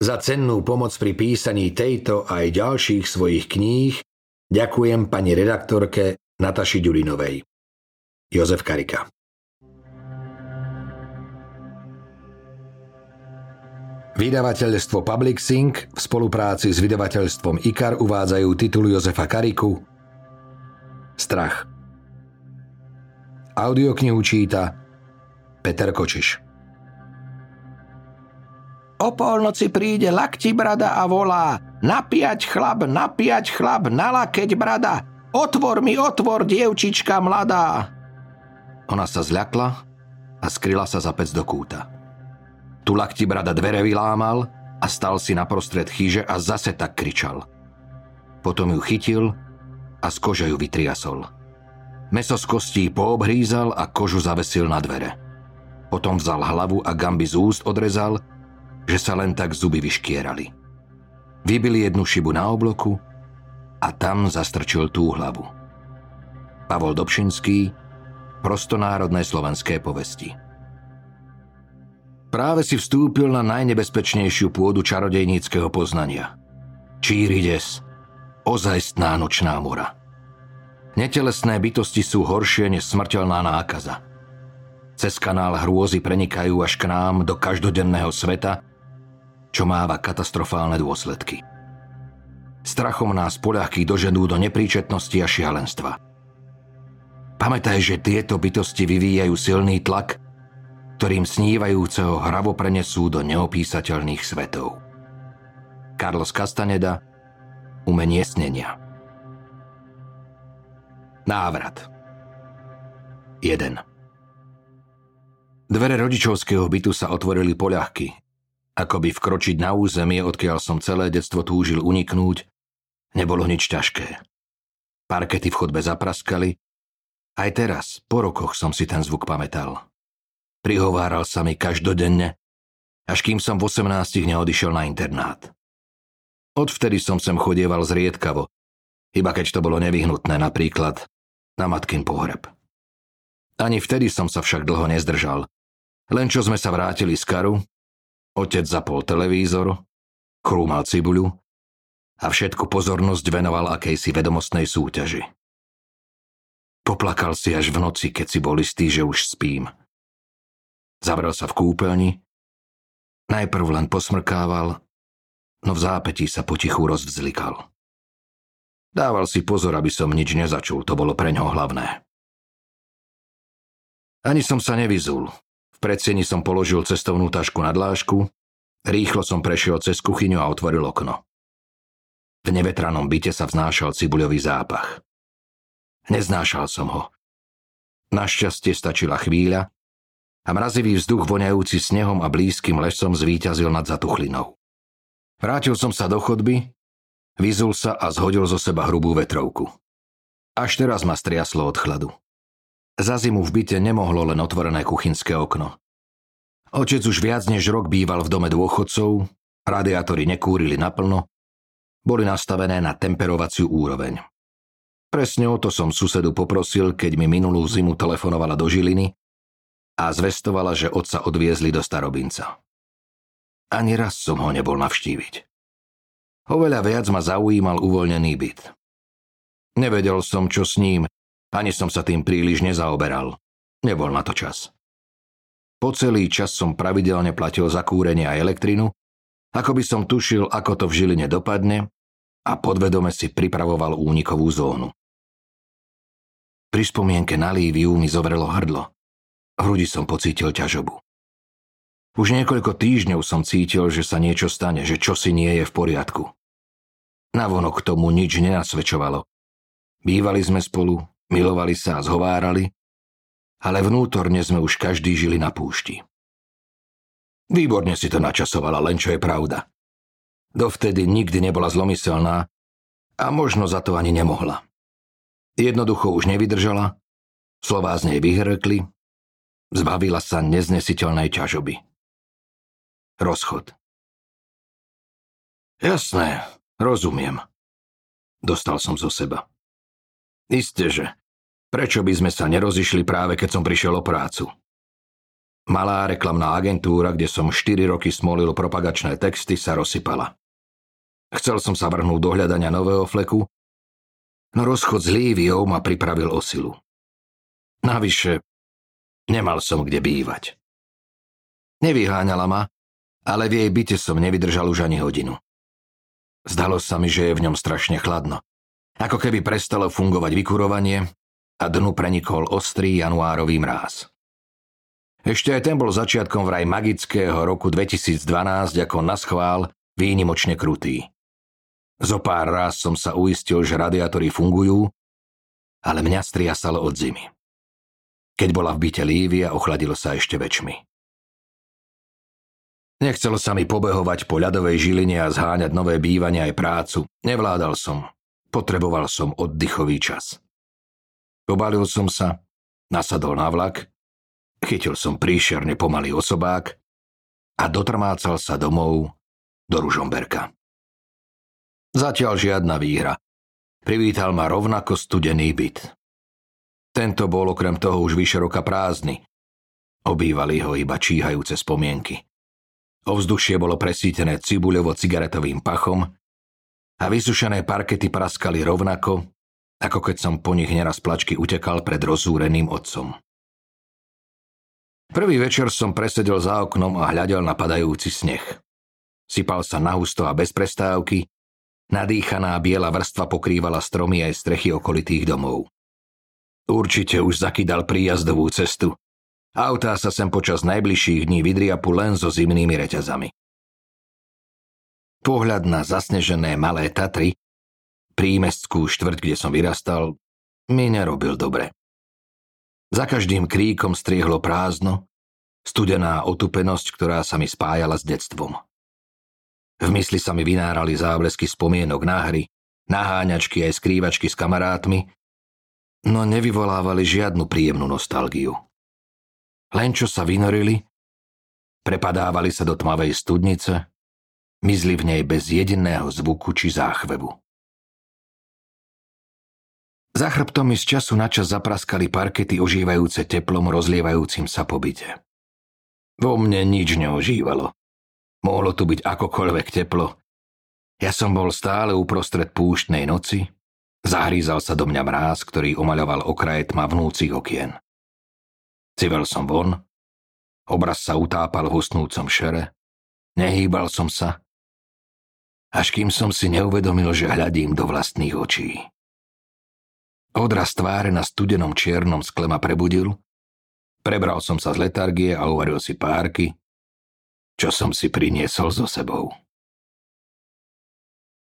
Za cennú pomoc pri písaní tejto aj ďalších svojich kníh ďakujem pani redaktorke Nataši Ďurinovej. Jozef Karika Vydavateľstvo Publixing v spolupráci s vydavateľstvom IKAR uvádzajú titul Jozefa Kariku Strach. Audioknihu číta Peter Kočiš. O polnoci príde lakti brada a volá Napiať chlap, napiať chlap, nalakeť brada Otvor mi, otvor, dievčička mladá Ona sa zľakla a skryla sa za pec do kúta. Tu lakti brada dvere vylámal a stal si naprostred chyže a zase tak kričal. Potom ju chytil a z kože ju vytriasol. Meso z kostí poobhrízal a kožu zavesil na dvere. Potom vzal hlavu a gamby z úst odrezal že sa len tak zuby vyškierali. Vybili jednu šibu na obloku a tam zastrčil tú hlavu. Pavol Dobšinský, prostonárodné slovenské povesti. Práve si vstúpil na najnebezpečnejšiu pôdu čarodejníckého poznania. Čírides, ozajstná nočná mora. Netelesné bytosti sú horšie než smrteľná nákaza. Cez kanál hrôzy prenikajú až k nám do každodenného sveta čo máva katastrofálne dôsledky. Strachom nás poľahky doženú do nepríčetnosti a šialenstva. Pamätaj, že tieto bytosti vyvíjajú silný tlak, ktorým snívajúceho hravo prenesú do neopísateľných svetov. Carlos Castaneda Umenie snenia Návrat 1. Dvere rodičovského bytu sa otvorili poľahky, Akoby vkročiť na územie, odkiaľ som celé detstvo túžil uniknúť, nebolo nič ťažké. Parkety v chodbe zapraskali. Aj teraz, po rokoch som si ten zvuk pamätal. Prihováral sa mi každodenne, až kým som v 18 neodišiel na internát. Odvtedy som sem chodieval zriedkavo, iba keď to bolo nevyhnutné, napríklad na matkin pohreb. Ani vtedy som sa však dlho nezdržal. Len čo sme sa vrátili z karu, Otec zapol televízor, krúmal cibuľu a všetku pozornosť venoval akejsi vedomostnej súťaži. Poplakal si až v noci, keď si bol istý, že už spím. Zavrel sa v kúpeľni, najprv len posmrkával, no v zápetí sa potichu rozvzlikal. Dával si pozor, aby som nič nezačul, to bolo pre ňoho hlavné. Ani som sa nevyzul, predsieni som položil cestovnú tašku na dlážku, rýchlo som prešiel cez kuchyňu a otvoril okno. V nevetranom byte sa vznášal cibuľový zápach. Neznášal som ho. Našťastie stačila chvíľa a mrazivý vzduch voňajúci snehom a blízkym lesom zvíťazil nad zatuchlinou. Vrátil som sa do chodby, vyzul sa a zhodil zo seba hrubú vetrovku. Až teraz ma striaslo od chladu. Za zimu v byte nemohlo len otvorené kuchynské okno. Otec už viac než rok býval v dome dôchodcov, radiátory nekúrili naplno, boli nastavené na temperovaciu úroveň. Presne o to som susedu poprosil, keď mi minulú zimu telefonovala do Žiliny a zvestovala, že otca odviezli do Starobinca. Ani raz som ho nebol navštíviť. Oveľa viac ma zaujímal uvoľnený byt. Nevedel som, čo s ním, ani som sa tým príliš nezaoberal. Nebol na to čas. Po celý čas som pravidelne platil za kúrenie a elektrinu, ako by som tušil, ako to v Žiline dopadne a podvedome si pripravoval únikovú zónu. Pri spomienke na Líviu mi zovrelo hrdlo. V hrudi som pocítil ťažobu. Už niekoľko týždňov som cítil, že sa niečo stane, že čosi nie je v poriadku. Navonok tomu nič nenasvedčovalo. Bývali sme spolu, Milovali sa a zhovárali, ale vnútorne sme už každý žili na púšti. Výborne si to načasovala, len čo je pravda. Dovtedy nikdy nebola zlomyselná a možno za to ani nemohla. Jednoducho už nevydržala, slová z nej vyhrkli, zbavila sa neznesiteľnej ťažoby. Rozchod. Jasné, rozumiem. Dostal som zo seba. Isté, že. Prečo by sme sa nerozišli práve keď som prišiel o prácu? Malá reklamná agentúra, kde som 4 roky smolil propagačné texty, sa rozsypala. Chcel som sa vrhnúť do hľadania nového fleku, no rozchod s Líviou ma pripravil o silu. Navyše, nemal som kde bývať. Nevyháňala ma, ale v jej byte som nevydržal už ani hodinu. Zdalo sa mi, že je v ňom strašne chladno. Ako keby prestalo fungovať vykurovanie a dnu prenikol ostrý januárový mráz. Ešte aj ten bol začiatkom vraj magického roku 2012 ako na schvál výnimočne krutý. Zo pár raz som sa uistil, že radiátory fungujú, ale mňa striasalo od zimy. Keď bola v byte Lívia, ochladilo sa ešte väčšmi. Nechcelo sa mi pobehovať po ľadovej žiline a zháňať nové bývanie aj prácu. Nevládal som. Potreboval som oddychový čas. Pobalil som sa, nasadol na vlak Chytil som príšerne pomalý osobák a dotrmácal sa domov do Ružomberka. Zatiaľ žiadna výhra. Privítal ma rovnako studený byt. Tento bol okrem toho už vyšeroka prázdny. Obývali ho iba číhajúce spomienky. Ovzdušie bolo presítené cibuľovo-cigaretovým pachom a vysušené parkety praskali rovnako, ako keď som po nich neraz plačky utekal pred rozúreným otcom. Prvý večer som presedel za oknom a hľadel na padajúci sneh. Sypal sa na husto a bez prestávky, nadýchaná biela vrstva pokrývala stromy aj strechy okolitých domov. Určite už zakydal príjazdovú cestu. Autá sa sem počas najbližších dní vydriapu len so zimnými reťazami. Pohľad na zasnežené malé Tatry, prímestskú štvrť, kde som vyrastal, mi nerobil dobre. Za každým kríkom striehlo prázdno, studená otupenosť, ktorá sa mi spájala s detstvom. V mysli sa mi vynárali záblesky spomienok na hry, naháňačky aj skrývačky s kamarátmi, no nevyvolávali žiadnu príjemnú nostalgiu. Len čo sa vynorili, prepadávali sa do tmavej studnice, mizli v nej bez jediného zvuku či záchvevu. Za chrbtom mi z času na čas zapraskali parkety ožívajúce teplom rozlievajúcim sa po byte. Vo mne nič neožívalo. Mohlo tu byť akokoľvek teplo. Ja som bol stále uprostred púštnej noci, zahrízal sa do mňa mráz, ktorý omaľoval okraje tmavnúcich okien. Civel som von, obraz sa utápal v hustnúcom šere, nehýbal som sa, až kým som si neuvedomil, že hľadím do vlastných očí. Odraz tváre na studenom čiernom skle ma prebudil, prebral som sa z letargie a uvaril si párky, čo som si priniesol so sebou.